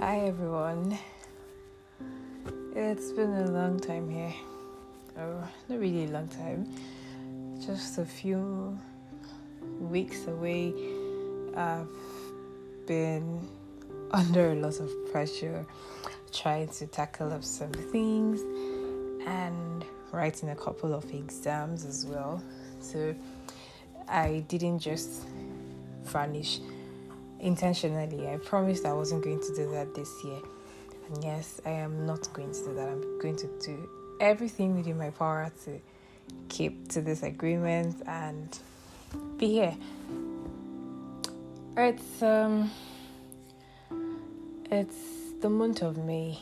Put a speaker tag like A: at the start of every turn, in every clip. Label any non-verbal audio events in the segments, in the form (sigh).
A: Hi everyone. It's been a long time here. Oh, not really a long time. Just a few weeks away. I've been (laughs) under a lot of pressure trying to tackle up some things and writing a couple of exams as well. So I didn't just vanish intentionally. I promised I wasn't going to do that this year. And yes, I am not going to do that. I'm going to do everything within my power to keep to this agreement and be here. It's um it's the month of May.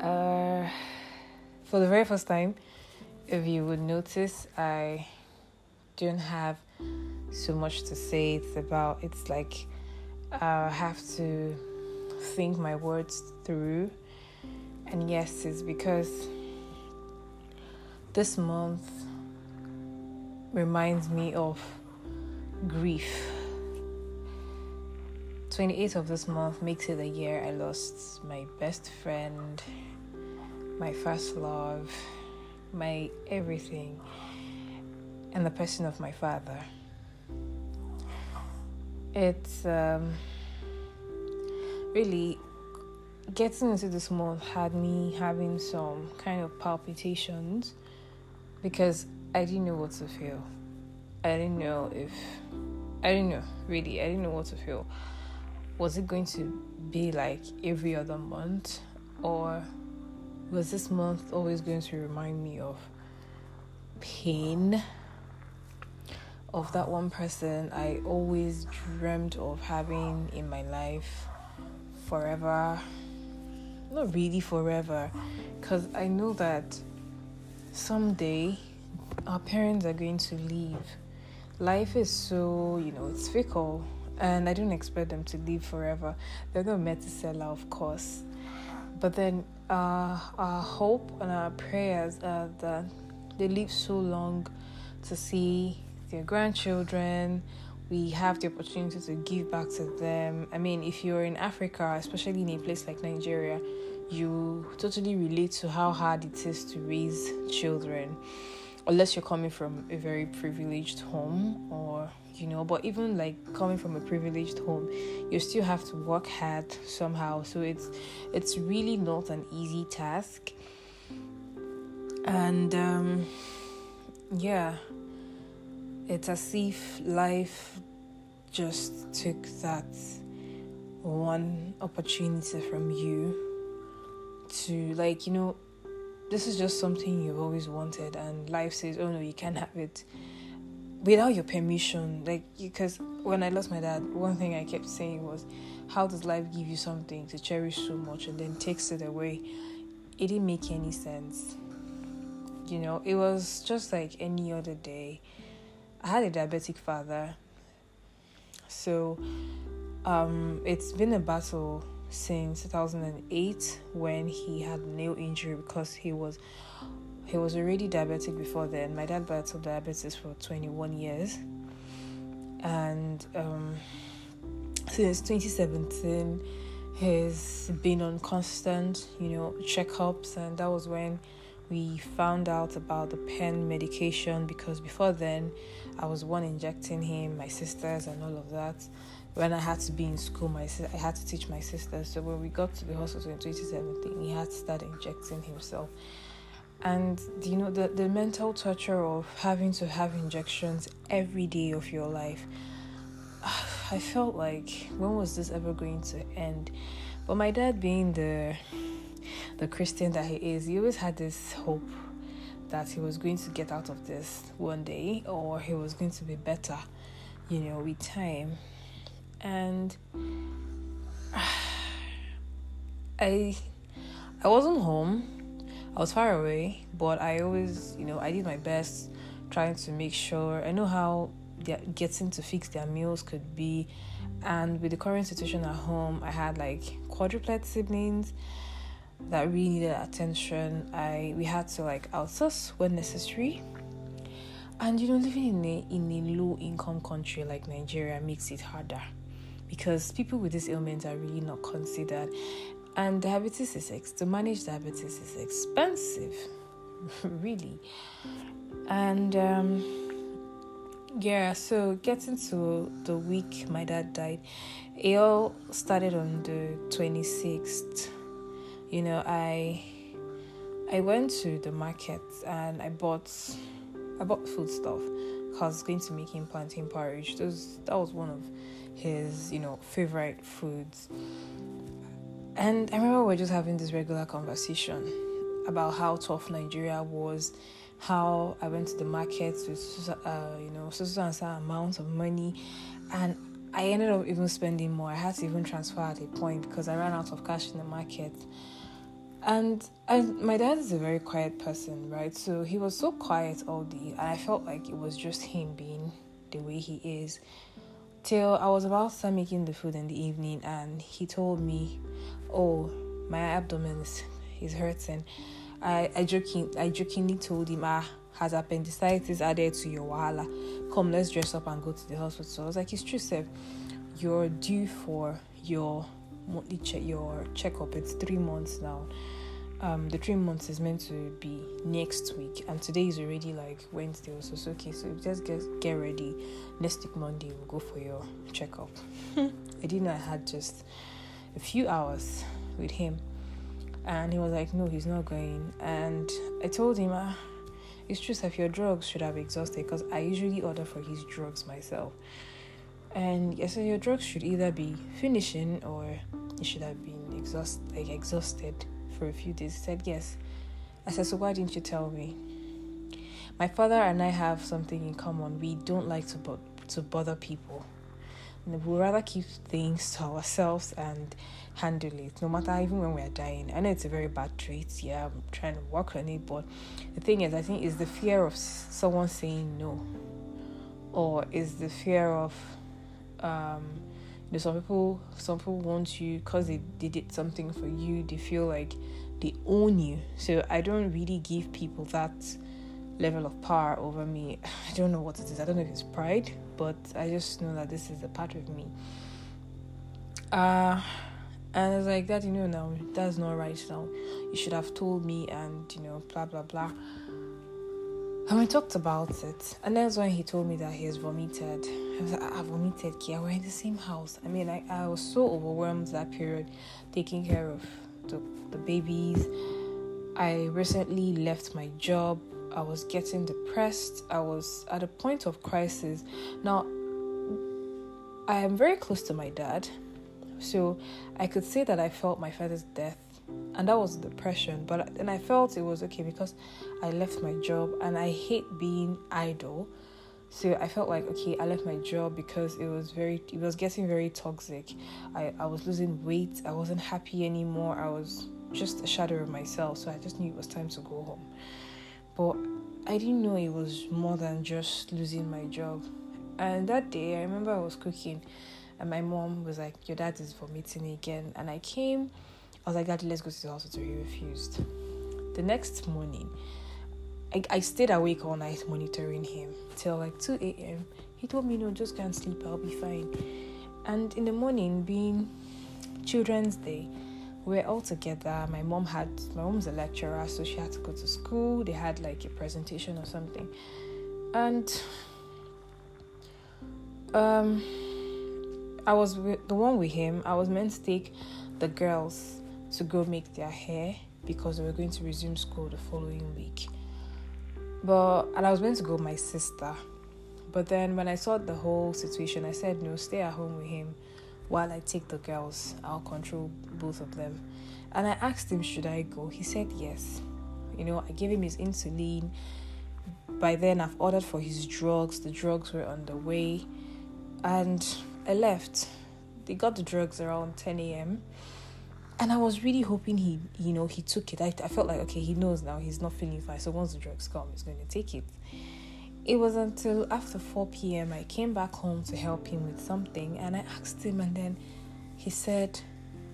A: Uh for the very first time, if you would notice, I don't have so much to say. It's about, it's like I have to think my words through. And yes, it's because this month reminds me of grief. 28th of this month makes it a year I lost my best friend, my first love, my everything, and the person of my father it's um, really getting into this month had me having some kind of palpitations because I didn't know what to feel. I didn't know if I didn't know really. I didn't know what to feel. Was it going to be like every other month, or was this month always going to remind me of pain? Of that one person I always dreamed of having in my life forever. Not really forever, because I know that someday our parents are going to leave. Life is so, you know, it's fickle, and I don't expect them to live forever. They're not meant to sell out, of course. But then uh, our hope and our prayers are that they live so long to see their grandchildren. We have the opportunity to give back to them. I mean, if you're in Africa, especially in a place like Nigeria, you totally relate to how hard it is to raise children, unless you're coming from a very privileged home or you know but even like coming from a privileged home you still have to work hard somehow so it's it's really not an easy task and um yeah it's as if life just took that one opportunity from you to like you know this is just something you've always wanted and life says oh no you can't have it without your permission. Like because when i lost my dad one thing i kept saying was how does life give you something to cherish so much and then takes it away? It didn't make any sense. You know it was just like any other day I had a diabetic father. So um, it's been a battle since 2008 when he had nail injury because he was he was already diabetic before then. My dad battled diabetes for 21 years, and um, since 2017, he's been on constant, you know, checkups, and that was when we found out about the pen medication because before then I was one injecting him, my sisters, and all of that. When I had to be in school, my I had to teach my sisters. So when we got to the hospital in 2017, he had to start injecting himself. And you know the the mental torture of having to have injections every day of your life. (sighs) I felt like when was this ever going to end? But my dad being the the Christian that he is, he always had this hope that he was going to get out of this one day or he was going to be better, you know, with time. And (sighs) I I wasn't home. I was far away, but I always, you know, I did my best trying to make sure I know how getting to fix their meals could be. And with the current situation at home, I had like quadruplet siblings that really needed attention. I we had to like outsource when necessary. And you know, living in a in a low income country like Nigeria makes it harder because people with this ailment are really not considered. And diabetes is ex- to manage diabetes is expensive, (laughs) really. And um, yeah, so getting to the week my dad died, it all started on the 26th. You know, I I went to the market and I bought I bought food stuff because going to make him plantain porridge. Those that was one of his, you know, favorite foods. And I remember we are just having this regular conversation about how tough Nigeria was, how I went to the market with, uh, you know, so and so amount of money, and I ended up even spending more. I had to even transfer at a point because I ran out of cash in the market. And I, my dad is a very quiet person, right? So he was so quiet all day, and I felt like it was just him being the way he is till I was about to start making the food in the evening, and he told me, "Oh, my abdomen is, is hurting." I I joking I jokingly told him, "Ah, has appendicitis added to your wahala? Come, let's dress up and go to the hospital." So I was like, "It's true, sir. You're due for your monthly check your checkup. It's three months now." Um, the three months is meant to be next week, and today is already like Wednesday or so. So okay, so just get get ready. Next week Monday we'll go for your checkup. (laughs) I didn't know I had just a few hours with him, and he was like, "No, he's not going." And I told him, ah, "It's true, if your drugs should have exhausted because I usually order for his drugs myself." And I said, "Your drugs should either be finishing or it should have been exhaust like exhausted." For a few days. He said, Yes. I said, So why didn't you tell me? My father and I have something in common. We don't like to, bo- to bother people. We'd rather keep things to ourselves and handle it, no matter even when we're dying. I know it's a very bad trait. Yeah, I'm trying to work on it, but the thing is, I think is the fear of someone saying no, or is the fear of um, you know, some people some people want you because they, they did something for you. They feel like they own you. So i don't really give people that level of power over me. (sighs) I don't know what it is. I don't know if it's pride but i just know that this is a part of me. Uh and it's like that you know now. That's not right now. You should have told me and you know blah blah blah and we talked about it. And that's when he told me that he has vomited. I was like, ah, I vomited, Kia. We're in the same house. I mean, I, I was so overwhelmed that period, taking care of the, the babies. I recently left my job. I was getting depressed. I was at a point of crisis. Now, I am very close to my dad. So I could say that I felt my father's death and that was depression but then i felt it was okay because i left my job and i hate being idle. So i felt like okay i left my job because it was very it was getting very toxic. I i was losing weight. I wasn't happy anymore. I was just a shadow of myself. So i just knew it was time to go home. But i didn't know it was more than just losing my job. And that day i remember i was cooking and my mom was like your dad is vomiting again. And i came I was like, Daddy, let's go to the hospital. He refused. The next morning, I, I stayed awake all night monitoring him till like 2 a.m. He told me, No, just can't sleep, I'll be fine. And in the morning, being Children's Day, we are all together. My mom had, my mom's a lecturer, so she had to go to school. They had like a presentation or something. And um, I was with, the one with him. I was meant to take the girls to go make their hair because they were going to resume school the following week. But and I was meant to go with my sister. But then when I saw the whole situation, I said no, stay at home with him while I take the girls. I'll control both of them. And I asked him, should I go? He said yes. You know, I gave him his insulin. By then, I've ordered for his drugs. The drugs were on the way. And I left. They got the drugs around 10 a.m and I was really hoping he, you know, he took it. I, I felt like, okay, he knows now he's not feeling fine. So once the drugs come, he's going to take it. It was until after 4 p.m. I came back home to help him with something and I asked him, and then he said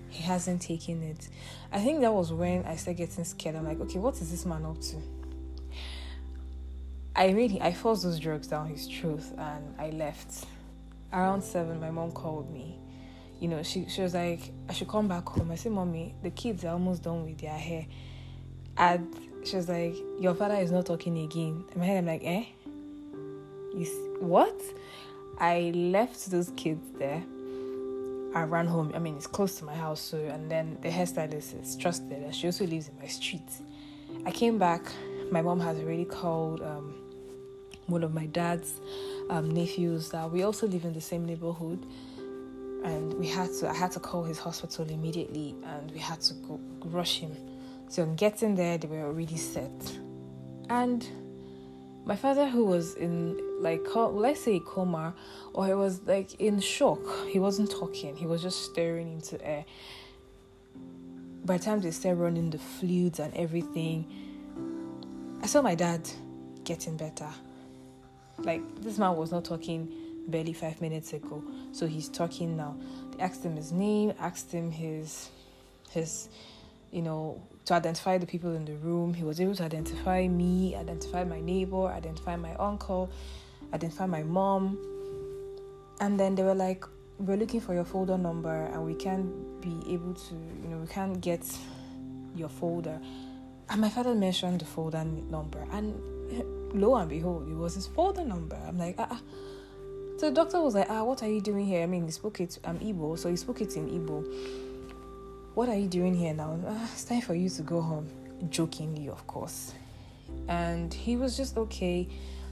A: he hasn't taken it. I think that was when I started getting scared. I'm like, okay, what is this man up to? I really, I forced those drugs down his throat and I left. Around 7, my mom called me you know, she she was like, I should come back home. I said, Mommy, the kids are almost done with their hair. And she was like, Your father is not talking again. In my head, I'm like, eh? You what? I left those kids there. I ran home. I mean, it's close to my house, so and then the hairstylist is trusted, and she also lives in my street. I came back. My mom has already called um, one of my dad's um, nephews that we also live in the same neighborhood, and we had to. I had to call his hospital immediately, and we had to go rush him. So on getting there, they were already set, and my father, who was in like let's say coma, or he was like in shock. He wasn't talking. He was just staring into air. By the time they started running the fluids and everything, I saw my dad getting better. Like this man was not talking barely five minutes ago, so he's talking now. They asked him his name, asked him his his you know to identify the people in the room. He was able to identify me, identify my neighbor, identify my uncle, identify my mom. And then they were like, We're looking for your folder number and we can't be able to, you know, we can't get your folder. And my father mentioned the folder number. And lo and behold, it was his folder number. I'm like, ah. ah. So the doctor was like, ah, what are you doing here? I mean, he spoke it, I'm Igbo, so he spoke it in Igbo. What are you doing here now? Ah, it's time for you to go home. Jokingly, of course. And he was just okay.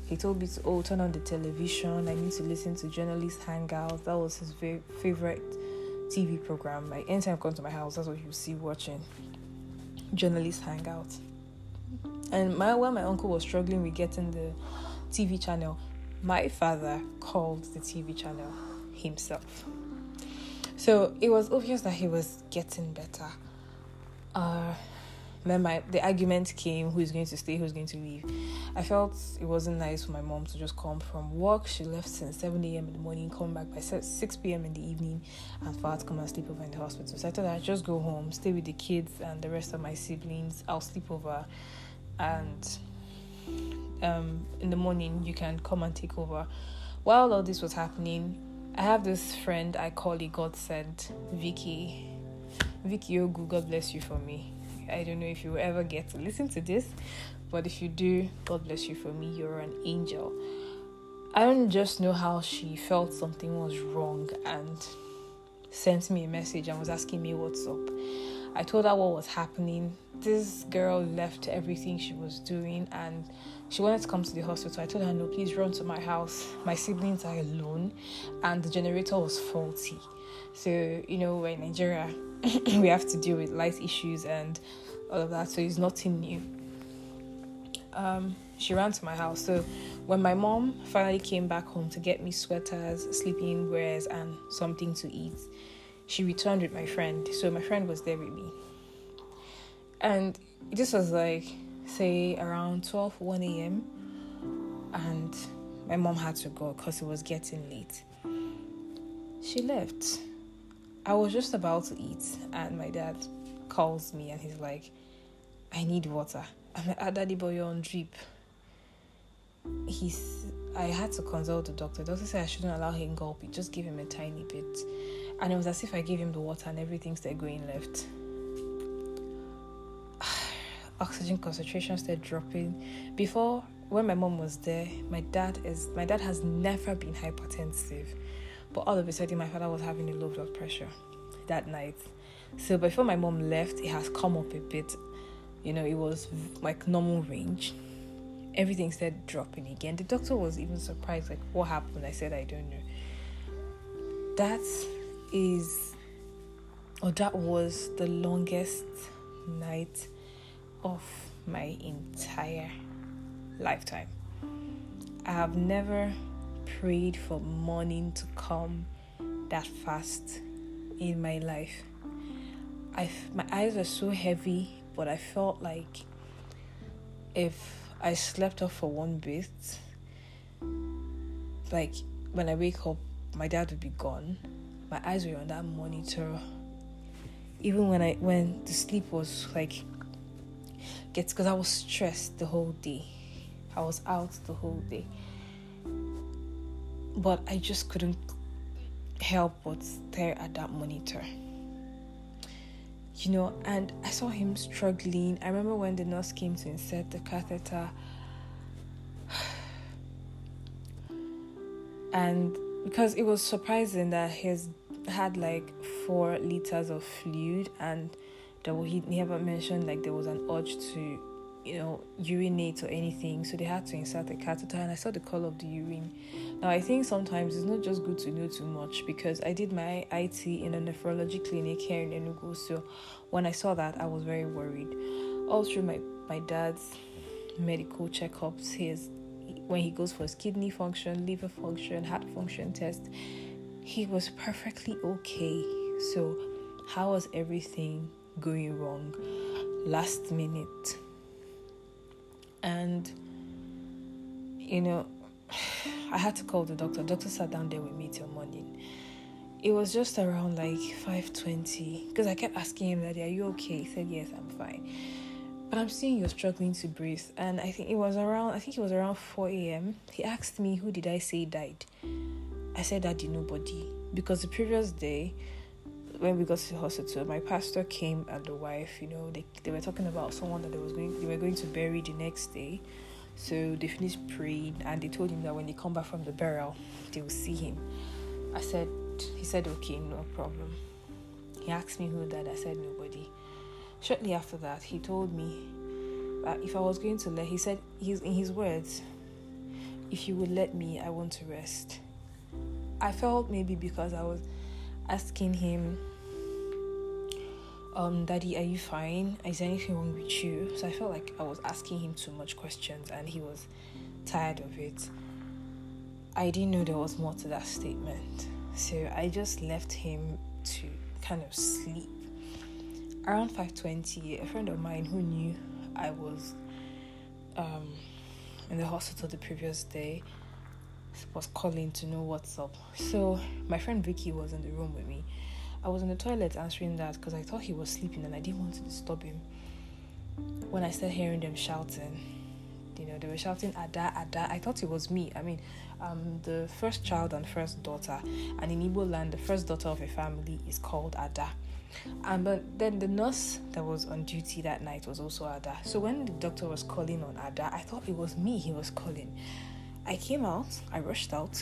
A: He told me to oh turn on the television. I need to listen to journalist hangout. That was his very favorite TV program. Like anytime I come to my house, that's what you see watching. Journalist hangout. And my while my uncle was struggling with getting the TV channel, my father called the TV channel himself. So it was obvious that he was getting better. Uh, then my the argument came who's going to stay who's going to leave i felt it wasn't nice for my mom to just come from work she left since 7 a.m in the morning come back by 6 p.m in the evening and for her to come and sleep over in the hospital so i thought i'd just go home stay with the kids and the rest of my siblings i'll sleep over and um, in the morning you can come and take over while all this was happening i have this friend i call it god sent vicky vicky ogu god bless you for me I don't know if you will ever get to listen to this, but if you do, God bless you for me. You're an angel. I don't just know how she felt something was wrong and sent me a message and was asking me what's up. I told her what was happening. This girl left everything she was doing and she wanted to come to the hospital. I told her, no, please run to my house. My siblings are alone and the generator was faulty. So, you know, we're in Nigeria, (clears throat) we have to deal with light issues and all of that. So it's nothing new. Um, she ran to my house. So when my mom finally came back home to get me sweaters, sleeping wears, and something to eat, she returned with my friend. So my friend was there with me. And this was like, say, around 12, 1 a.m. And my mom had to go because it was getting late. She left. I was just about to eat, and my dad calls me and he's like, I need water. I'm like, ah, daddy boy, you're on drip. He's, I had to consult the doctor. The doctor said I shouldn't allow him gulp it, just give him a tiny bit. And it was as if I gave him the water and everything started going left. Oxygen concentration started dropping. Before, when my mom was there, my dad is my dad has never been hypertensive but all of a sudden, my father was having a low blood pressure that night. So before my mom left, it has come up a bit. You know, it was like normal range. Everything started dropping again. The doctor was even surprised, like, what happened? I said, I don't know. That is, or that was the longest night of my entire lifetime. I have never prayed for morning to come that fast in my life. I my eyes were so heavy, but I felt like if I slept off for one bit, like when I wake up, my dad would be gone. My eyes were on that monitor. Even when I when the sleep was like gets because I was stressed the whole day. I was out the whole day but I just couldn't help but stare at that monitor. You know, and I saw him struggling. I remember when the nurse came to insert the catheter. (sighs) And because it was surprising that he's had like four liters of fluid and that he never mentioned like there was an urge to you know, urinate or anything, so they had to insert a catheter, and I saw the color of the urine. Now, I think sometimes it's not just good to know too much because I did my IT in a nephrology clinic here in Enugu, so when I saw that, I was very worried. All through my, my dad's medical checkups, his when he goes for his kidney function, liver function, heart function test, he was perfectly okay. So, how was everything going wrong? Last minute. And you know (sighs) i had to call the doctor. Doctor sat down there with me till morning. It was just around like 5.20 because i kept asking him that are you okay? He said yes i'm fine. But i'm seeing you're struggling to breathe. And i think it was around i think it was around 4 a.m he asked me who did i say died? I said that did nobody. Because the previous day when we got to the hospital, my pastor came and the wife, you know, they, they were talking about someone that they was going they were going to bury the next day. So they finished praying and they told him that when they come back from the burial, they will see him. I said he said okay, no problem. He asked me who that I said nobody. Shortly after that, he told me that if I was going to let he said he's in his words, if you would let me, I want to rest. I felt maybe because I was asking him um, Daddy, are you fine? Is anything wrong with you? So I felt like I was asking him too much questions and he was tired of it. I didn't know there was more to that statement. So I just left him to kind of sleep. Around 5:20, a friend of mine who knew I was um, in the hospital the previous day was calling to know what's up. So my friend Vicky was in the room with me I was in the toilet answering that because I thought he was sleeping and I didn't want to disturb him. When I started hearing them shouting, you know, they were shouting Ada, Ada. I thought it was me. I mean, I'm the first child and first daughter, and in Igbo land, the first daughter of a family is called Ada. And but then the nurse that was on duty that night was also Ada. So when the doctor was calling on Ada, I thought it was me he was calling. I came out, I rushed out,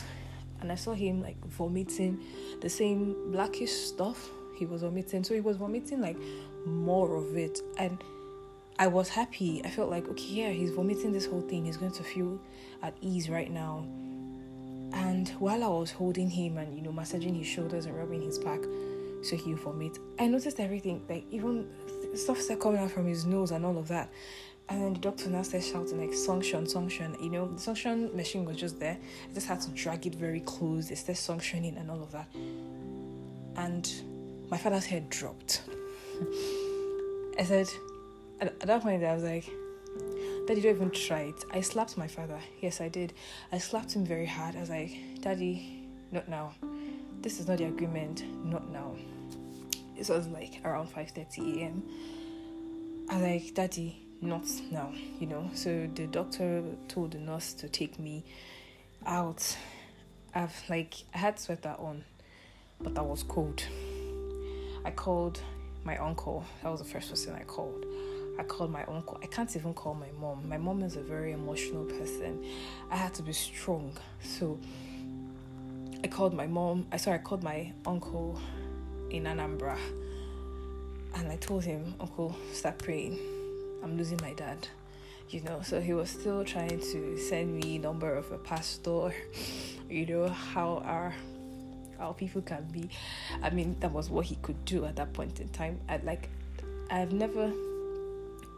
A: and I saw him like vomiting the same blackish stuff he was vomiting. So he was vomiting like more of it. And I was happy. I felt like, okay, yeah, he's vomiting this whole thing. He's going to feel at ease right now. And while I was holding him and, you know, massaging his shoulders and rubbing his back so he vomit, I noticed everything. Like, even stuff started coming out from his nose and all of that. And then the doctor now started shouting like suction, suction. You know, the suction machine was just there. I just had to drag it very close. It started suctioning and all of that. And my father's head dropped. I said, at, at that point, I was like, Daddy, don't even try it. I slapped my father. Yes, I did. I slapped him very hard. I was like, Daddy, not now. This is not the agreement. Not now. This was like around 5:30 a.m. I was like, Daddy, not now, you know. So the doctor told the nurse to take me out. I've like I had sweater on, but I was cold. I called my uncle. That was the first person I called. I called my uncle. I can't even call my mom. My mom is a very emotional person. I had to be strong. So I called my mom. I sorry, I called my uncle in Anambra. And I told him, Uncle, start praying I'm losing my dad you know so he was still trying to send me number of a pastor. (laughs) You know how our how people can be. I mean that was what he could do at that point in time. I like i've never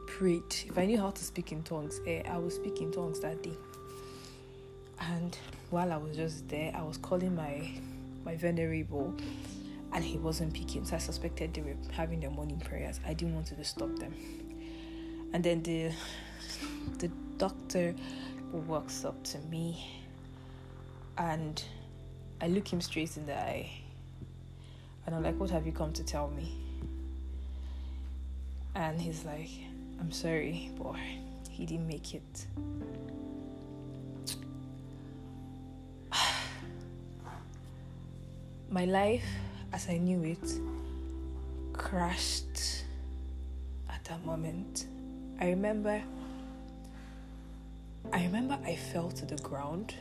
A: prayed if i knew how to speak in tongues eh, i would speak in tongues that day. And while i was just there i was calling my my venerable and he wasn't picking so i suspected they were having their morning prayers. I didn't want to disturb them and then the the doctor walks up to me and I look him straight in the eye and I'm like, What have you come to tell me? And he's like, I'm sorry, boy, he didn't make it. (sighs) my life as I knew it crashed at that moment. I remember I remember I fell to the ground.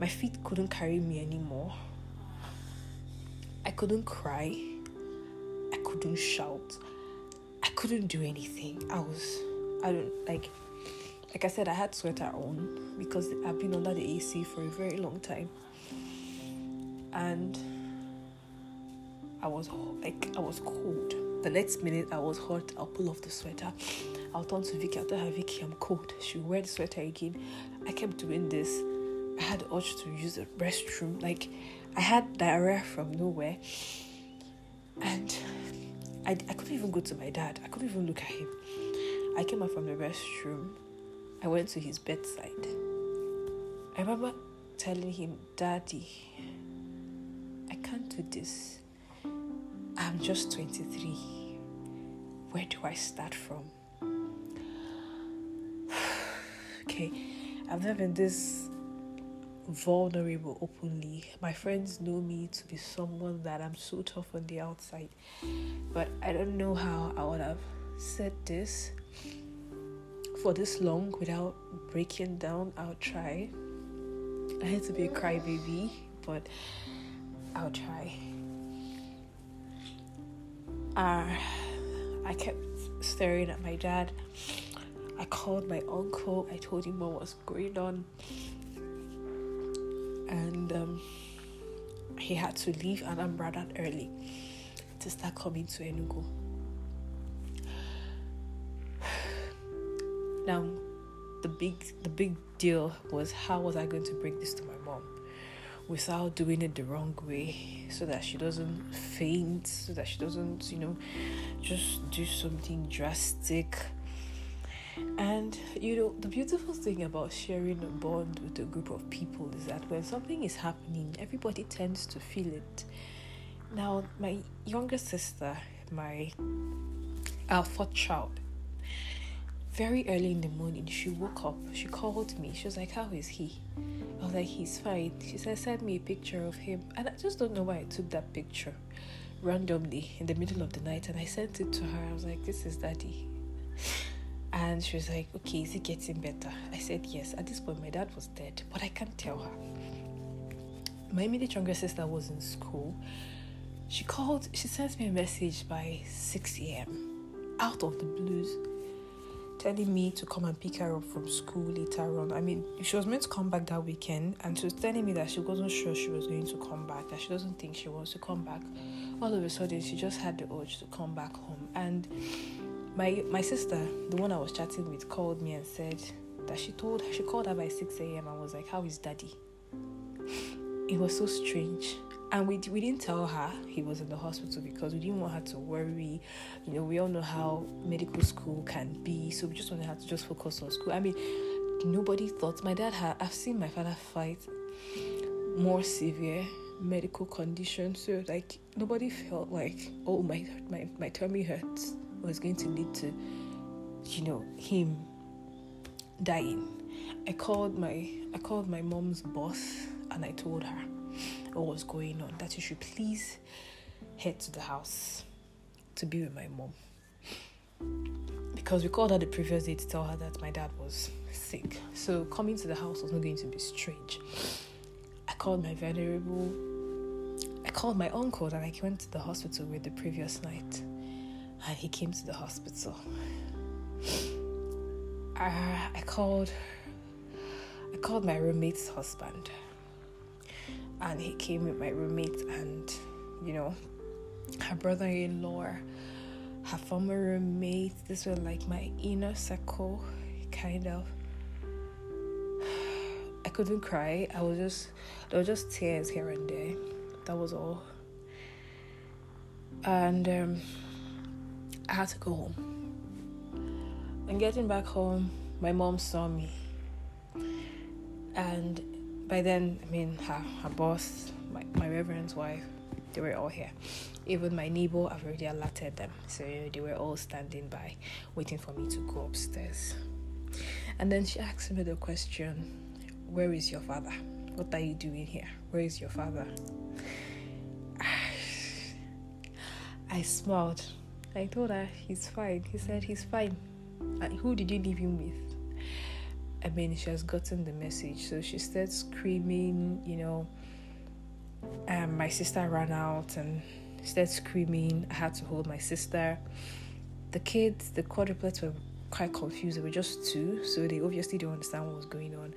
A: My feet couldn't carry me anymore. I couldn't cry. I couldn't shout. I couldn't do anything. I was I don't like like I said I had sweater on because I've been under the AC for a very long time. And I was like I was cold. The next minute I was hot. I'll pull off the sweater. I'll turn to Vicky. I'll tell her Vicky I'm cold. She'll wear the sweater again. I kept doing this. I had the urge to use the restroom. Like I had diarrhea from nowhere. And I, I couldn't even go to my dad. I couldn't even look at him. I came out from the restroom. I went to his bedside. I remember telling him, Daddy, I can't do this. I'm just 23. Where do I start from? (sighs) okay, I've never been this vulnerable openly. My friends know me to be someone that I'm so tough on the outside, but I don't know how I would have said this for this long without breaking down. I'll try. I hate to be a crybaby, but I'll try. Uh, I kept staring at my dad. I called my uncle. I told him what was going on and um, he had to leave Anambra that early to start coming to Enugu. (sighs) Now, the big the big deal was how was I going to bring this to my mom without doing it the wrong way, so that she doesn't faint, so that she doesn't, you know, just do something drastic and you know, the beautiful thing about sharing a bond with a group of people is that when something is happening, everybody tends to feel it. Now, my younger sister, my our fourth child, very early in the morning, she woke up. She called me. She was like, How is he? I was like, He's fine. She said, Send me a picture of him. And I just don't know why I took that picture randomly in the middle of the night and I sent it to her. I was like, This is daddy. (sighs) And she was like, Okay, is it getting better? I said, Yes. At this point, my dad was dead, but I can't tell her. My immediate younger sister was in school. She called, she sent me a message by 6 a.m. out of the blues, telling me to come and pick her up from school later on. I mean, she was meant to come back that weekend, and she was telling me that she wasn't sure she was going to come back, that she doesn't think she wants to come back. All of a sudden, she just had the urge to come back home. And my my sister, the one I was chatting with, called me and said that she told her she called her by 6 a.m. and was like, How is daddy? (laughs) It was so strange. And we, we didn't tell her he was in the hospital because we didn't want her to worry. You know, we all know how medical school can be, so we just wanted her to just focus on school. I mean, nobody thought my dad had. I've seen my father fight more severe medical conditions, so like nobody felt like, oh my my my tummy hurts was going to lead to, you know, him dying. I called my I called my mom's boss and I told her what was going on. That you should please head to the house to be with my mom. Because we called her the previous day to tell her that my dad was sick. So coming to the house was not going to be strange. I called my venerable I called my uncle and I went to the hospital with the previous night and he came to the hospital. Uh, I called I called my roommate's husband and he came with my roommate and you know her brother-in-law her former roommate. This was like my inner circle kind of. (sighs) I couldn't cry. I was just there were just tears here and there. That was all. And um I had to go home. And getting back home, my mom saw me. And by then, I mean, her, her boss, my, my reverend's wife, they were all here. Even my neighbor, I've already alerted them. So they were all standing by, waiting for me to go upstairs. And then she asked me the question Where is your father? What are you doing here? Where is your father? (sighs) I smiled. I told her he's fine. He said he's fine. And who did you leave him with? I mean, she has gotten the message, so she started screaming. You know, um, my sister ran out and started screaming. I had to hold my sister. The kids, the quadruplets, were quite confused. They were just two, so they obviously don't understand what was going on.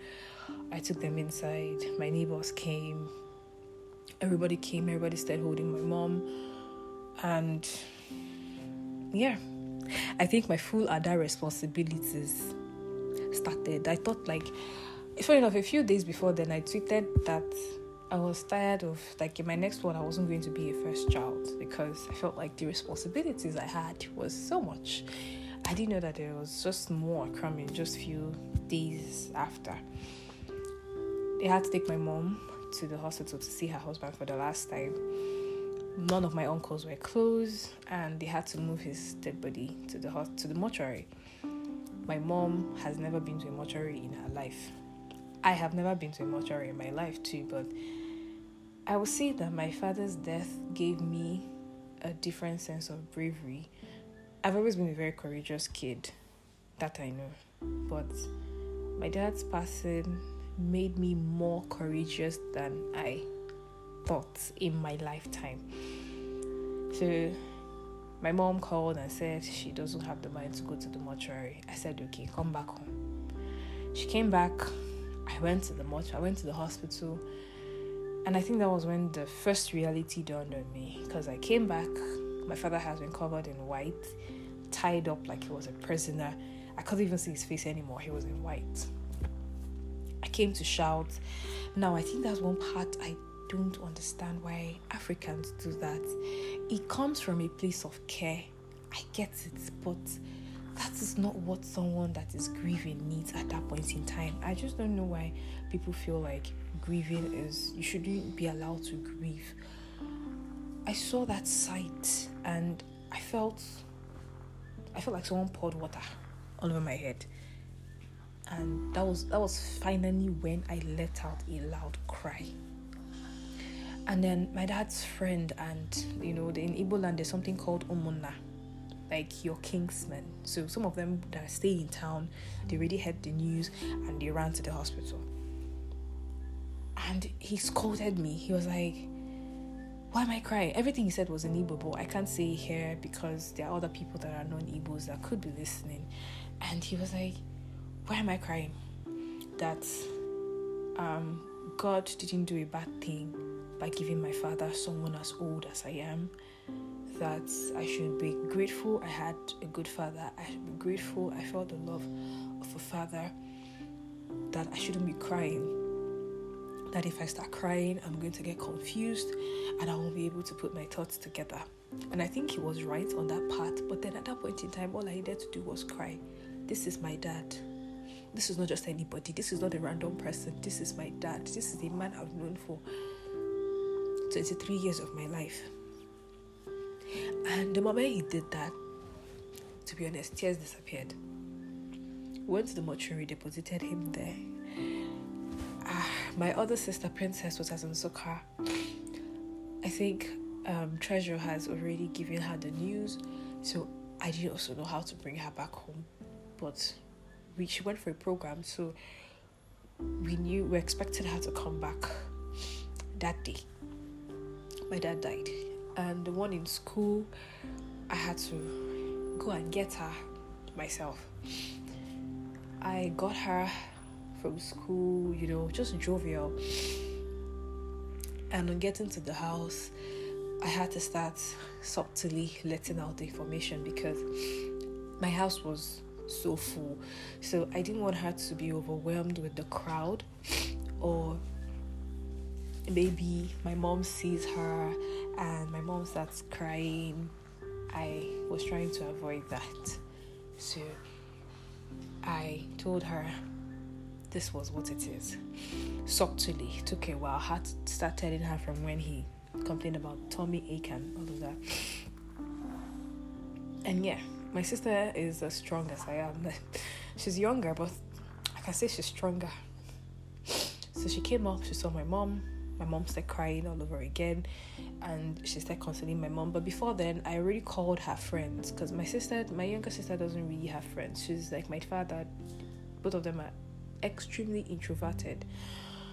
A: I took them inside. My neighbors came. Everybody came. Everybody started holding my mom, and yeah, I think my full other responsibilities started. I thought like, funny enough, a few days before then, I tweeted that I was tired of like in my next one I wasn't going to be a first child because I felt like the responsibilities I had was so much. I didn't know that there was just more coming just few days after. They had to take my mom to the hospital to see her husband for the last time. None of my uncles were close, and they had to move his dead body to the to the mortuary. My mom has never been to a mortuary in her life. I have never been to a mortuary in my life too, but I would say that my father's death gave me a different sense of bravery. I've always been a very courageous kid, that I know, but my dad's passing made me more courageous than I thought in my lifetime. So my mom called and said she doesn't have the money to go to the mortuary. I said, okay, come back home. She came back. I went to the mortuary. I went to the hospital. And I think that was when the first reality dawned on me because I came back. My father has been covered in white, tied up like he was a prisoner. I couldn't even see his face anymore. He was in white. I came to shout. Now, I think that's one part I don't understand why Africans do that. It comes from a place of care. I get it, but that is not what someone that is grieving needs at that point in time. I just don't know why people feel like grieving is you shouldn't be allowed to grieve. I saw that sight and I felt I felt like someone poured water all over my head. And that was that was finally when I let out a loud cry. And then my dad's friend and you know in Igbo land there's something called Umunna like your kingsmen. So some of them that stay in town, they already heard the news and they ran to the hospital and he scolded me. He was like, Why am I crying? Everything he said was in Igbo, but I can't say here because there are other people that are non Igbos that could be listening. And he was like, Why am I crying? That um, God didn't do a bad thing by giving my father someone as old as I am. That I should be grateful I had a good father. I should be grateful I felt the love of a father. That I shouldn't be crying that if I start crying, I'm going to get confused and I won't be able to put my thoughts together. And I think he was right on that part. But then at that point in time, all I needed to do was cry. This is my dad. This is not just anybody. This is not a random person. This is my dad. This is the man I've known for 23 years of my life. And the moment he did that, to be honest, tears disappeared. Went to the mortuary, deposited him there Ah, my other sister, Princess, was at Nsukka. I think um, Treasure has already given her the news, so I didn't also know how to bring her back home. But we, she went for a program, so we knew we expected her to come back that day. My dad died, and the one in school, I had to go and get her myself. I got her from school, you know, just jovial. And on getting to the house, I had to start subtly letting out the information because my house was so full. So I didn't want her to be overwhelmed with the crowd or maybe my mom sees her and my mom starts crying. I was trying to avoid that. So I told her this was what it is. Subtly, it took a while. I had to start telling her from when he complained about tummy ache and all of that. And yeah, my sister is as strong as I am. (laughs) she's younger, but I can say she's stronger. So she came up, she saw my mom, my mom started crying all over again and she started consoling my mom but before then i already called her friends because my sister my younger sister doesn't really have friends she's like my father both of them are extremely introverted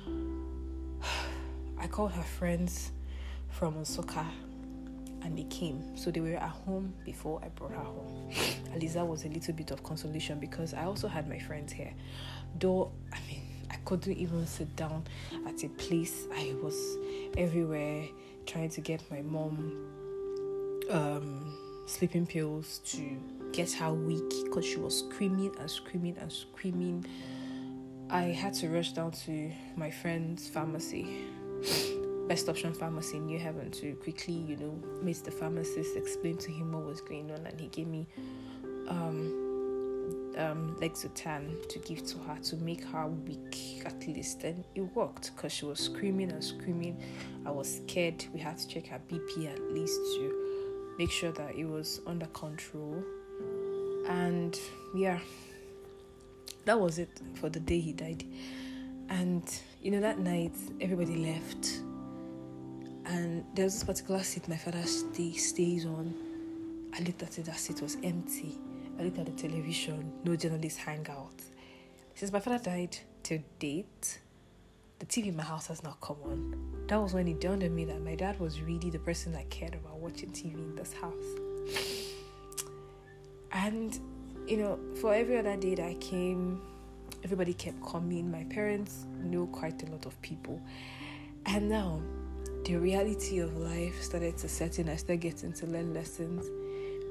A: (sighs) i called her friends from Nsukka and they came. So they were at home before I brought her home. At least that was a little bit of consolation because I also had my friends here. Though, I mean, couldn't even sit down at a place. I was everywhere trying to get my mom um, sleeping pills to get her weak because she was screaming and screaming and screaming. I had to rush down to my friend's pharmacy Best Option Pharmacy in New Haven to quickly, you know, meet the pharmacist, explain to him what was going on, and he gave me um, um, Lexotan to give to her to make her weak at least. And it worked because she was screaming and screaming. I was scared. We had to check her BP at least to make sure that it was under control. And yeah, that was it for the day he died. And you know, that night everybody left and there was this particular seat my father stay, stays on. I looked at it, that seat was empty. I looked at the television, no journalists hang out. Since my father died to date, the TV in my house has not come on. That was when it dawned on me that my dad was really the person that cared about watching TV in this house. (sighs) And, you know, for every other day that I came, everybody kept coming. My parents knew quite a lot of people. And now, the reality of life started to set in. I started getting to learn lessons.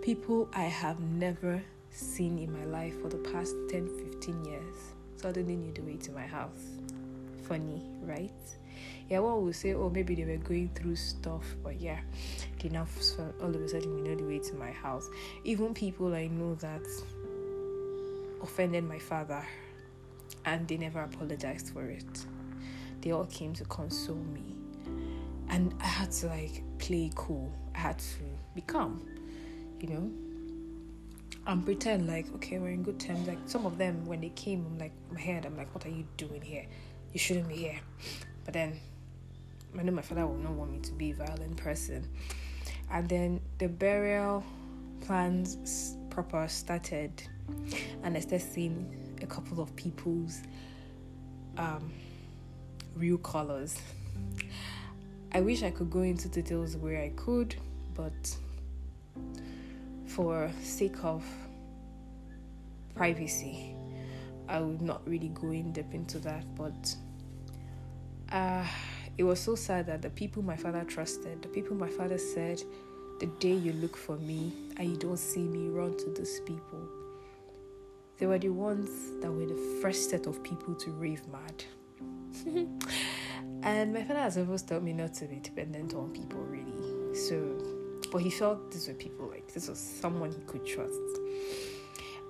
A: People I have never seen in my life for the past 10, 15 years suddenly knew the way to my house. Funny, right? Yeah, one will say, oh, maybe they were going through stuff, but yeah, they now all of a sudden we know the way to my house. Even people I know that offended my father and they never apologized for it. They all came to console me and I had to like play cool. I had to be calm, you know, and pretend like okay, we're in good terms. Like some of them, when they came, I'm like my head, I'm like, what are you doing here? You shouldn't be here. But then I know my father will not want me to be a violent person. And then the burial plans proper started, and I started seeing a couple of people's um, real colors I wish I could go into details where I could, but for sake of privacy, I would not really go in deep into that. But uh, it was so sad that the people my father trusted, the people my father said, the day you look for me and you don't see me, run to those people. They were the ones that were the first set of people to rave mad. (laughs) And my father has always told me not to be dependent on people, really. So, but he felt these were people like this was someone he could trust.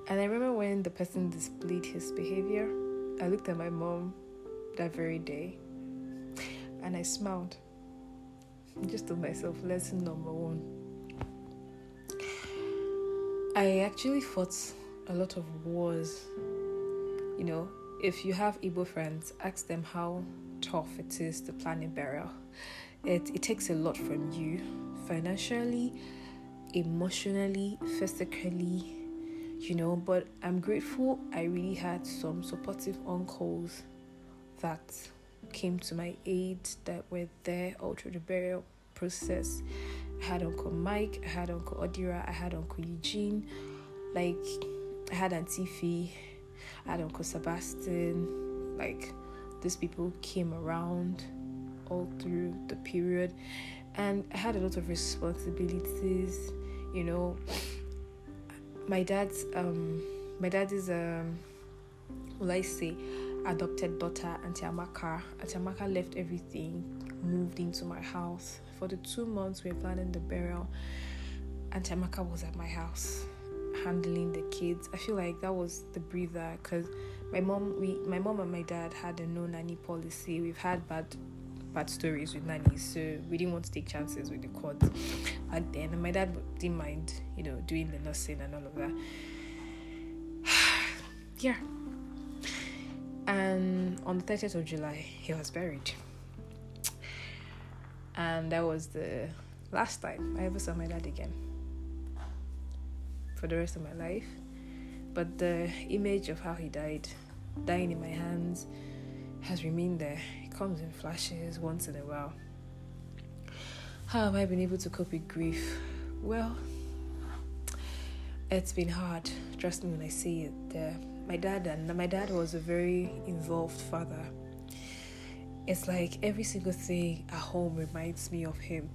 A: And I remember when the person displayed his behavior, I looked at my mom that very day and I smiled. Just to myself, lesson number one. I actually fought a lot of wars. You know, if you have Igbo friends, ask them how tough it is to plan a burial. It, it takes a lot from you financially, emotionally, physically, you know. But I'm grateful I really had some supportive uncles that came to my aid that were there all through the burial process. I had Uncle Mike, I had Uncle Odira, I had Uncle Eugene, like I had Auntie Fee, I had Uncle Sebastian, like these people came around all through the period and I had a lot of responsibilities, you know. My dad's um my dad is um will I say adopted daughter Auntie Amaka. Auntie Amaka left everything, moved into my house. For the two months we were planning the burial, Auntie Amaka was at my house handling the kids. I feel like that was the breather because my mom we my mom and my dad had a no nanny policy. We've had bad bad stories with nannies, so we didn't want to take chances with the court. And then my dad didn't mind, you know, doing the nursing and all of that. (sighs) yeah. And on the 30th of July, he was buried. And that was the last time I ever saw my dad again for the rest of my life. But the image of how he died, dying in my hands, has remained there. Comes in flashes once in a while. How have I been able to cope with grief? Well, it's been hard. Trust me when I say it. My dad and my dad was a very involved father. It's like every single thing at home reminds me of him.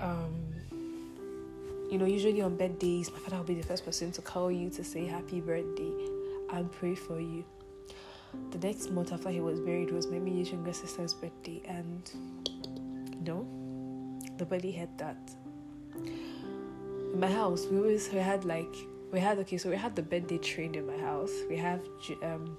A: Um, you know, usually on birthdays, my father will be the first person to call you to say happy birthday and pray for you. The next month after he was buried was my younger sister's birthday, and you know, nobody had that. In my house, we always we had like we had okay, so we had the birthday train in my house. We have um,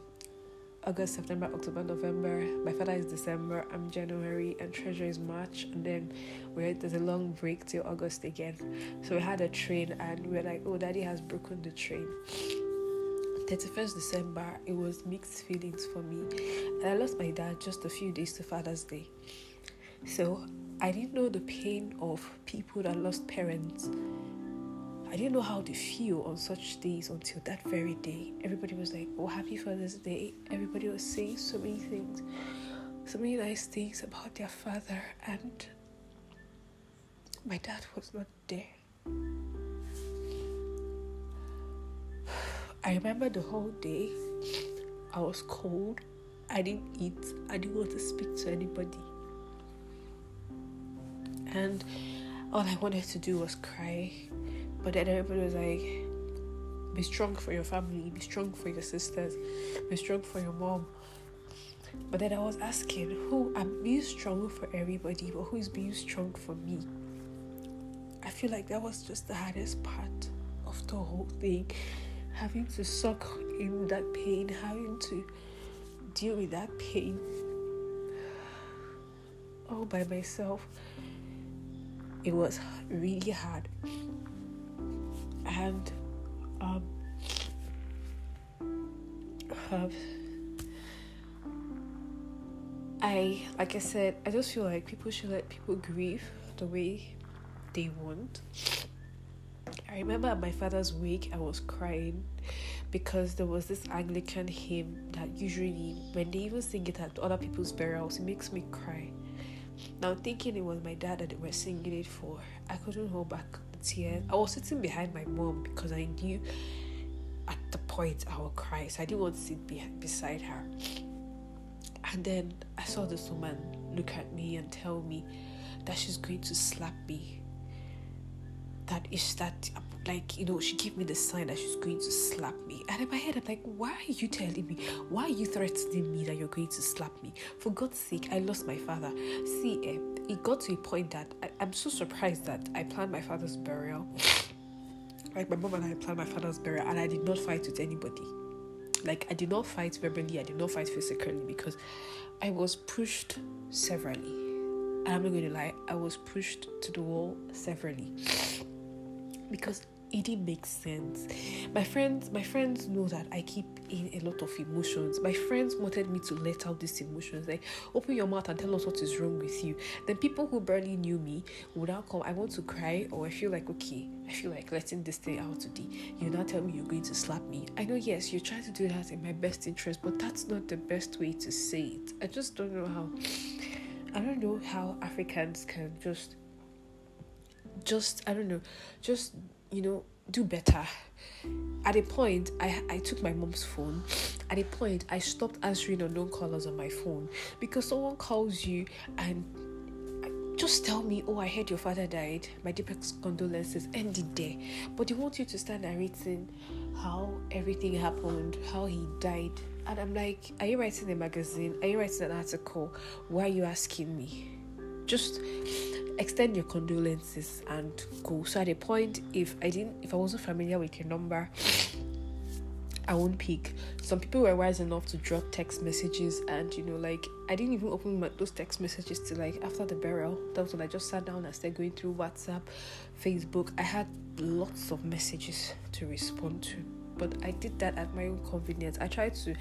A: August, September, October, November. My father is December. I'm January, and Treasure is March. And then we had there's a long break till August again. So we had a train, and we are like, oh, Daddy has broken the train. 31st December, it was mixed feelings for me, and I lost my dad just a few days to Father's Day. So I didn't know the pain of people that lost parents. I didn't know how they feel on such days until that very day. Everybody was like, Oh, happy Father's Day. Everybody was saying so many things, so many nice things about their father, and my dad was not there. I remember the whole day I was cold. I didn't eat. I didn't want to speak to anybody. And all I wanted to do was cry. But then everybody was like, be strong for your family, be strong for your sisters, be strong for your mom. But then I was asking, who I'm being strong for everybody, but who is being strong for me? I feel like that was just the hardest part of the whole thing. Having to suck in that pain, having to deal with that pain all by myself. It was really hard. And um, um, I like I said I just feel like people should let people grieve the way they want I remember at my father's wake I was crying because there was this Anglican hymn that usually when they even sing it at other people's burials it makes me cry now, thinking it was my dad that they were singing it for, I couldn't hold back the tears. I was sitting behind my mom because I knew at the point I would cry, so I didn't want to sit beside her. And then I saw this woman look at me and tell me that she's going to slap me. That is that like you know she gave me the sign that she's going to slap me. And in my head i'm like why are you telling me? Why are you threatening me that you're going to slap me? For god's sake i lost my father. See eh, it got to a point that I, i'm so surprised that i planned my father's burial. (sniffs) Like my mom and i planned my father's burial and i did not fight with anybody. Like i did not fight verbally i did not fight physically because i was pushed severally. And i'm not going to lie i was pushed to the wall severally (sniffs) because it didn't make sense. My friends, my friends know that I keep in a lot of emotions. My friends wanted me to let out these emotions, like open your mouth and tell us what is wrong with you. Then people who barely knew me would now come. I want to cry, or I feel like okay, I feel like letting this thing out today. You now tell me you're going to slap me. I know, yes, you're trying to do that in my best interest, but that's not the best way to say it. I just don't know how. I don't know how Africans can just just I don't know, just you know, do better. At a point, I I took my mom's phone. At a point, I stopped answering unknown callers on my phone because someone calls you and uh, just tell me, oh, I heard your father died. My deepest condolences. End it there. But they want you to start narrating how everything happened, how he died. And I'm like, are you writing a magazine? Are you writing an article? Why are you asking me? Just extend your condolences and go. So at a point, if I didn't, if I wasn't familiar with your number, I won't pick. Some people were wise enough to drop text messages, and you know, like I didn't even open my, those text messages till like after the burial. That was when I just sat down and started going through WhatsApp, Facebook. I had lots of messages to respond to, but I did that at my own convenience. I tried to,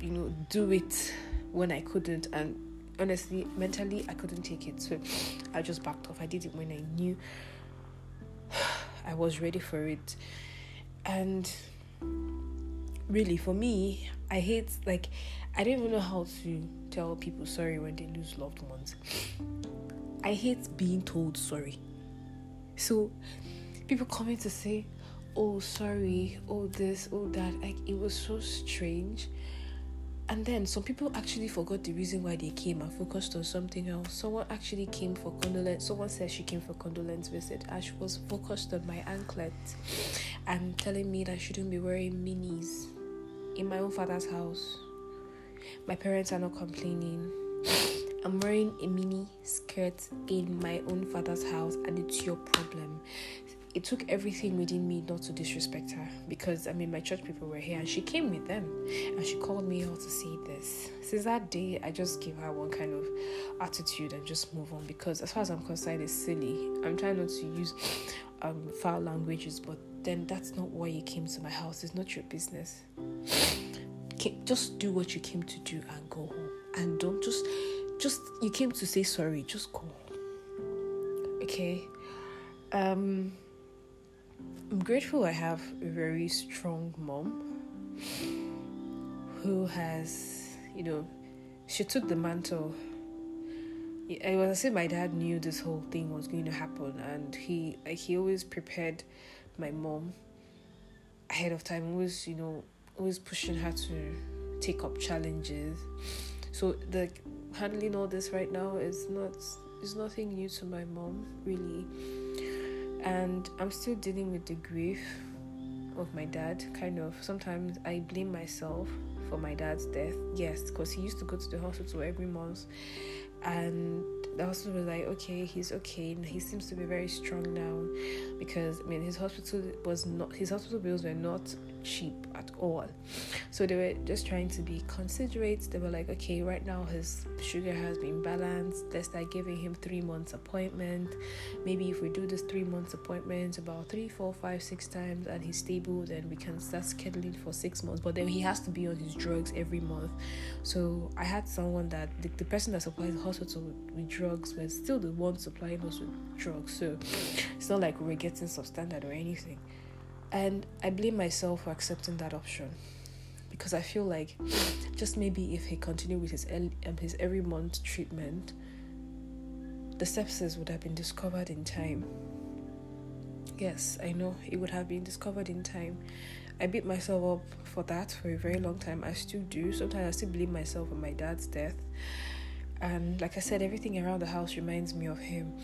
A: you know, do it when I couldn't, and honestly, mentally, I couldn't take it. So I just backed off. I did it when I knew (sighs) I was ready for it. And really, for me, I hate, like, I don't even know how to tell people sorry when they lose loved ones. (sighs) I hate being told sorry. So, people coming to say, oh, sorry, oh, this, oh, that, like, it was so strange and then some people actually forgot the reason why they came and focused on something else. Someone actually came for condolence. Someone said she came for condolence visit. And she was focused on my anklet and telling me that I shouldn't be wearing minis in my own father's house. My parents are not complaining. (sighs) I'm wearing a mini skirt in my own father's house, and it's your problem it took everything within me not to disrespect her because I mean my church people were here and she came with them and she called me out to say this. Since that day I just gave her one kind of attitude and just move on because as far as I'm concerned it's silly. I'm trying not to use um, foul languages but then that's not why you came to my house. It's not your business. Just do what you came to do and go home. And don't just just you came to say sorry, just go. Okay. Um I'm grateful I have a very strong mom who has, you know, she took the mantle. It was as if my dad knew this whole thing was going to happen, and he he always prepared my mom ahead of time. Always, you know, always pushing her to take up challenges. So the handling all this right now is not is nothing new to my mom, really and I'm still dealing with the grief of my dad. Kind of sometimes I blame myself for my dad's death. Yes, because he used to go to the hospital every month, and the hospital was like, okay, he's okay. He seems to be very strong now, because I mean his hospital was not his hospital bills were not cheap at all. So they were just trying to be considerate. They were like, okay, right now his sugar has been balanced. Let's start giving him three months appointment. Maybe if we do this three months appointment about three, four, five, six times and he's stable, then we can start scheduling for six months. But then he has to be on his drugs every month. So I had someone that the, the person that supplies the hospital with, with drugs was still the one supplying us with drugs. So it's not like we're getting substandard or anything. And I blame myself for accepting that option because I feel like just maybe if he continued with his um, his every month treatment, the sepsis would have been discovered in time. Yes, I know it would have been discovered in time. I beat myself up for that for a very long time. I still do. Sometimes I still blame myself for my dad's death. And like I said, everything around the house reminds me of him.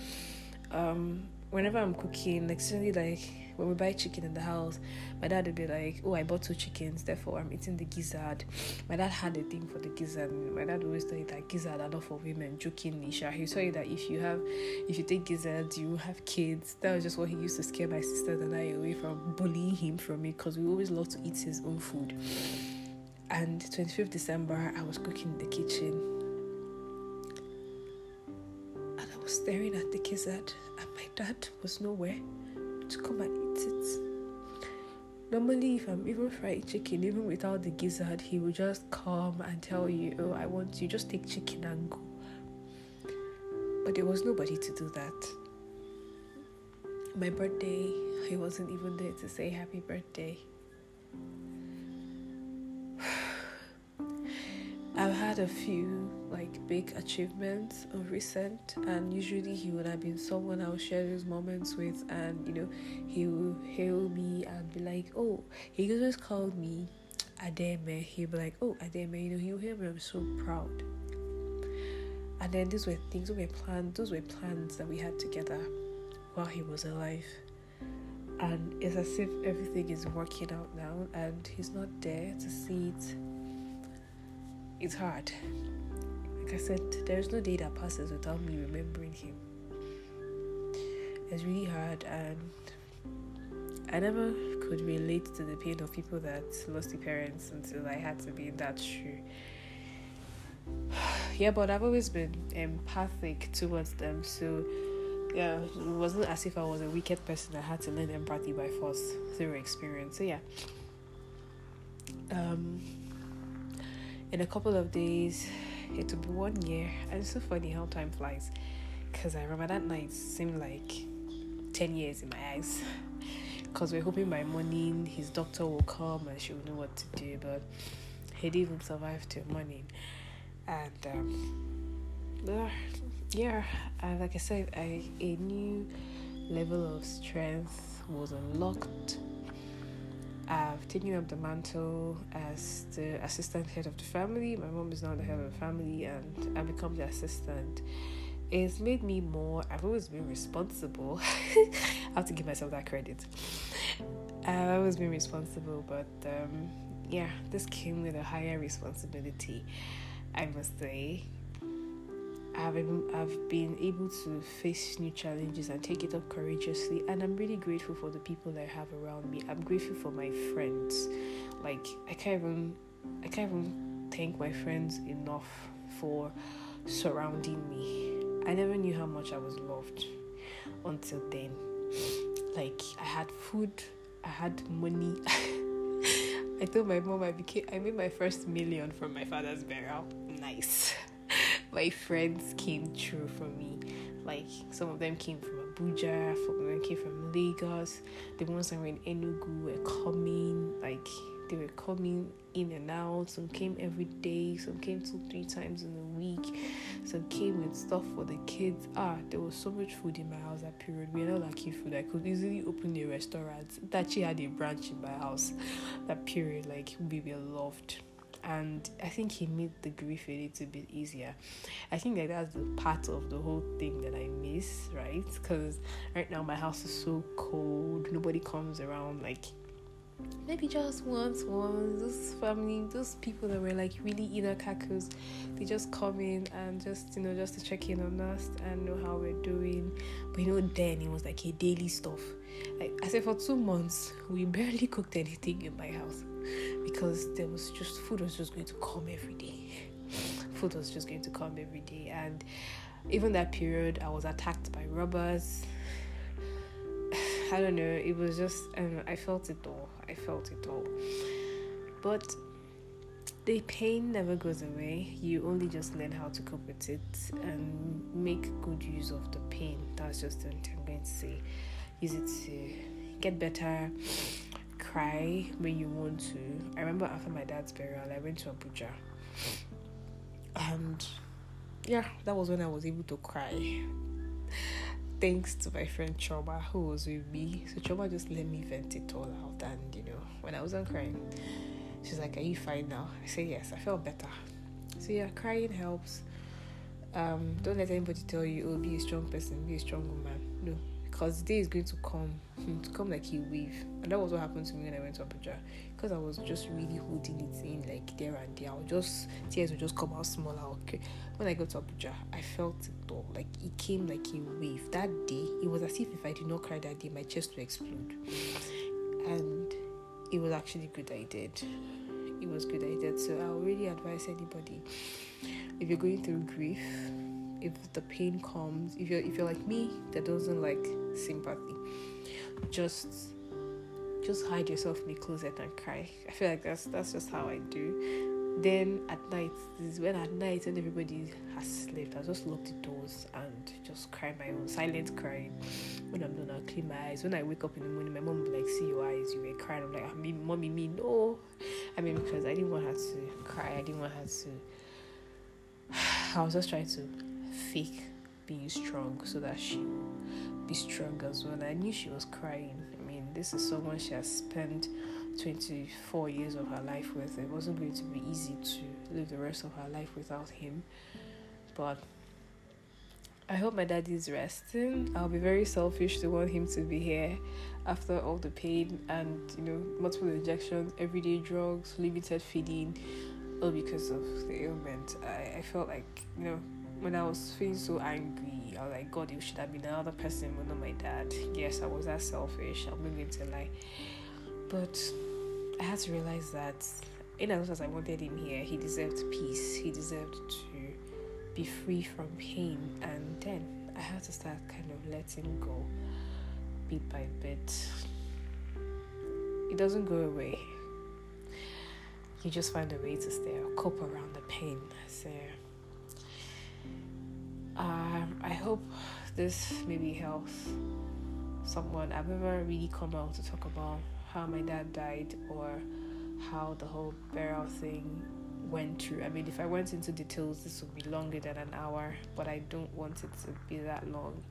A: Um, whenever I'm cooking, like suddenly like when we buy chicken in the house, my dad would be like, "Oh, I bought two chickens, therefore I'm eating the gizzard." My dad had a thing for the gizzard. My dad always told you that gizzard are not for women. Jokingly, sure. He told you that if you have, if you take gizzard, you have kids. That was just what he used to scare my sister and I away from bullying him from me because we always love to eat his own food. And 25th December, I was cooking in the kitchen and I was staring at the gizzard, and my dad was nowhere to come and it. Normally, if I'm even fried chicken, even without the gizzard, he will just come and tell you, Oh, I want you, just take chicken and go. But there was nobody to do that. My birthday, he wasn't even there to say happy birthday. (sighs) I've had a few like big achievements of recent, and usually he would have been someone I would share those moments with, and you know, he will hail me and be like, "Oh," he always called me Ademe. He'd be like, "Oh, Ademe," you know, he'll hear me. I'm so proud. And then these were things that were planned. Those were plans that we had together while he was alive. And it's as if everything is working out now, and he's not there to see it it's hard. Like I said, there's no day that passes without me remembering him. It's really hard, and I never could relate to the pain of people that lost their parents until I had to be in that shoe. (sighs) yeah, but I've always been empathic towards them, so yeah, it wasn't as if I was a wicked person. I had to learn empathy by force through experience. So yeah. Um, in a couple of days it will be one year. And it's so funny how time flies. Because I remember that night seemed like 10 years in my eyes. (laughs) Because we're hoping by morning his doctor will come and she will know what to do. But he didn't even survive till morning. And um, yeah, uh, like I said, I, a new level of strength was unlocked I've taken up the mantle as the assistant head of the family. My mom is now the head of the family, and I become the assistant. It's made me more. I've always been responsible. (laughs) I have to give myself that credit. I've always been responsible, but um, yeah, this came with a higher responsibility. I must say, I've, I've been able to face new challenges and take it up courageously and I'm really grateful for the people that I have around me. I'm grateful for my friends. Like I can't even I can't even thank my friends enough for surrounding me. I never knew how much I was loved until then. Like I had food, I had money. (laughs) I told my mom I became I made my first million from my father's burial. Nice my friends came true for me. Like some of them came from Abuja, some of them came from Lagos. The ones that were in Enugu were coming, like they were coming in and out. Some came every day, some came two, three times in a week. Some came with stuff for the kids. Ah, there was so much food in my house that period. We had not lacking food. I could easily open a restaurant. That she had a branch in my house. That period, like we were loved and I think he made the grief a little bit easier. I think that that's the part of the whole thing that I miss, right? Because right now my house is so cold, nobody comes around like maybe just once, once. Those family, those people that were like really inner caucus, they just come in and just you know just to check in on us and know how we're doing. But you know, then it was like a daily stuff. Like I said, for two months we (laughs) barely cooked anything in my house because there was just food was just going to come every day. (laughs) food was just going to come every day, and even that period, I was attacked by robbers. (sighs) I don't know. It was just, um, I felt it all. I felt it all. But the pain never goes away. You only just learn how to cope with it and make good use of the pain. That's just what I'm going to say. Use it to get better, cry when you want to. I remember after my dad's burial, I went to Abuja. And yeah, that was when I was able to cry. Thanks to my friend Choma who was with me. So Choma just let me vent it all out. And you know, when I wasn't crying, she's like, Are you fine now? I say yes, I felt better. So yeah, crying helps. Um, don't let anybody tell you, oh, be a strong person, be a strong woman. No, because the day is going to come hmm, to come like a wave. And that was what happened to me when i went to abuja. Because i was just really holding it in like there and there. I would just tears would just come out smaller. Okay. When i got to abuja i felt it all like it came like a wave. That day it was as if if i did not cry that day my chest would explode. And it was actually good i did. It was good i did. So i would really advise anybody if you're going through grief if the pain comes if you're if you're like me that doesn't like sympathy. Just just hide yourself in the closet and cry. I feel like that's that's just how i do. Then at night this is when at night when everybody has slept i just lock the doors and just cry my own silent crying. When i'm done i'll clean my eyes. When i wake up in the morning my mom will be like see your eyes you were crying. I'm like I mean, mommy me no. I mean because i didn't want her to cry i didn't want her to (sighs) i was just trying to fake being strong so that she be strong as well. I knew she was crying. I mean, this is someone she has spent 24 years of her life with. It wasn't going to be easy to live the rest of her life without him. But I hope my daddy is resting. I'll be very selfish to want him to be here after all the pain and you know multiple injections, everyday drugs, limited feeding, all because of the ailment. I, I felt like you know when I was feeling so angry, I was like, God, you should have been another person, but not my dad. Yes, I was that selfish. I'm not going to lie. But I had to realize that in as much as I wanted him here, he deserved peace. He deserved to be free from pain. And then I had to start kind of letting go bit by bit. It doesn't go away. You just find a way to stay cope around the pain. So Um, I hope this maybe helps someone. I've never really come out to talk about how my dad died or how the whole burial thing went through. I mean, if I went into details, this would be longer than an hour, but I don't want it to be that long.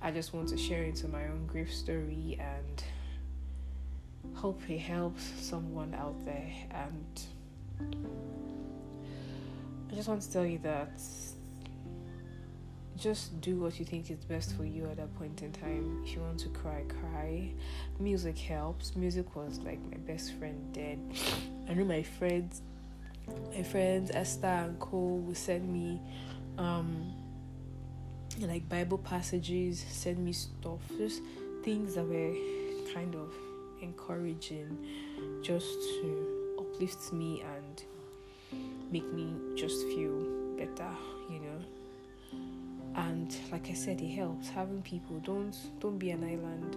A: I just want to share into my own grief story and hope it helps someone out there. And I just want to tell you that just do what you think is best for you at that point in time. If you want to cry, cry. Music helps. Music was like my best friend then. I know my friends, my friends Esther and Cole would send me um like Bible passages, send me stuff, just things that were kind of encouraging, just to uplift me and make me just feel better, you. And like I said, it helps having people. Don't don't be an island.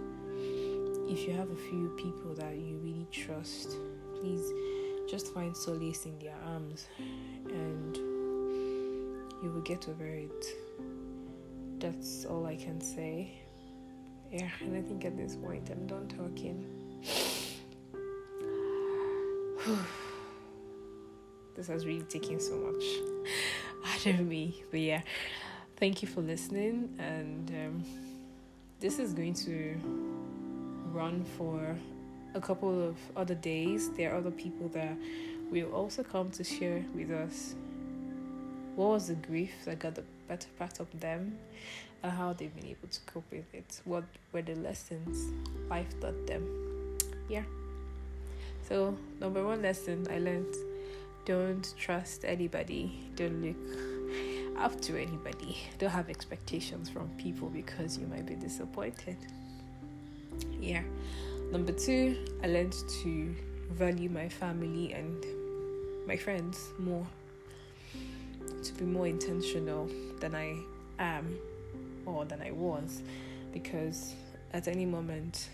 A: If you have a few people that you really trust, please just find solace in their arms, and you will get over it that's all I can say. Yeah, and I think at this point I'm done talking. (sighs) this has really taken so much (laughs) out of me. But yeah, thank you for listening. And um, this is going to run for a couple of other days. There are other people that will also come to share with us what was the grief that got the better part of them and how they've been able to cope with it. What were the lessons life taught them? Yeah. So, number one lesson I learned don't trust anybody, don't look up to anybody, don't have expectations from people because you might be disappointed. Yeah. Number two, I learned to value my family and my friends more to be more intentional than I am or than I was because at any moment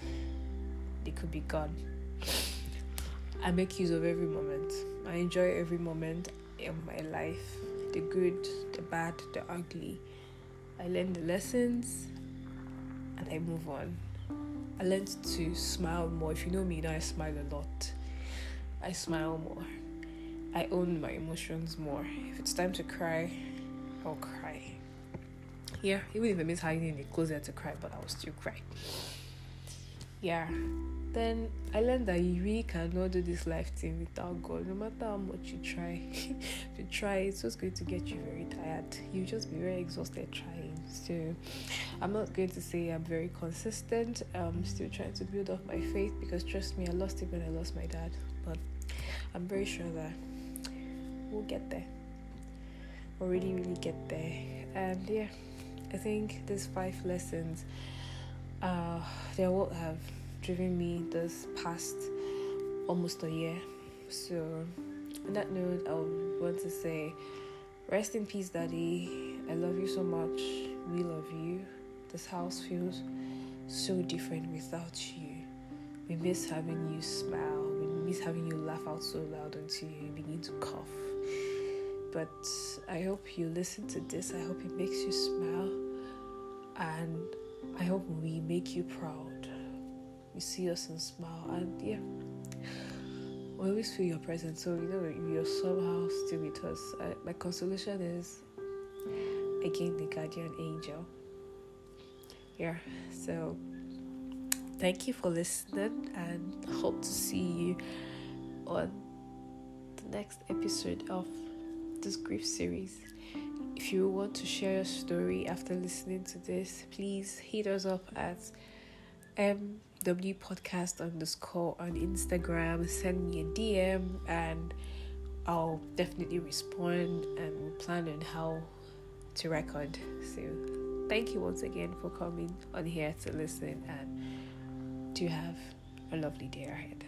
A: they could be gone. I make use of every moment. I enjoy every moment in my life the good, the bad, the ugly. I learn the lessons and I move on. I learned to smile more. If you know me, you know I smile a lot. I smile more. I own my emotions more. If it's time to cry, I'll cry. Yeah, even if it means hiding in the closet to cry, but I will still cry. Yeah. Then I learned that you really cannot do this life thing without God. No matter how much you try, (laughs) if you try, it's just going to get you very tired. You just be very exhausted trying. So I'm not going to say I'm very consistent. I'm still trying to build up my faith because trust me, I lost it when I lost my dad. But I'm very sure that we'll get there. We'll really, really get there. And yeah, I think these five lessons, uh, they will have driven me this past almost a year. So, on that note, I want to say, rest in peace, Daddy. I love you so much. We love you. This house feels so different without you. We miss having you smile. We miss having you laugh out so loud until you begin to cough. But I hope you listen to this. I hope it makes you smile. And I hope we make you proud. You see us and smile. And yeah, we always feel your presence. So, you know, you're somehow still with us. Uh, my consolation is, again, the guardian angel. Yeah, so thank you for listening and hope to see you on the next episode of this grief series. If you want to share your story after listening to this, please hit us up at MW Podcast underscore on Instagram. Send me a DM and I'll definitely respond and plan on how to record. So, thank you once again for coming on here to listen and to have a lovely day ahead.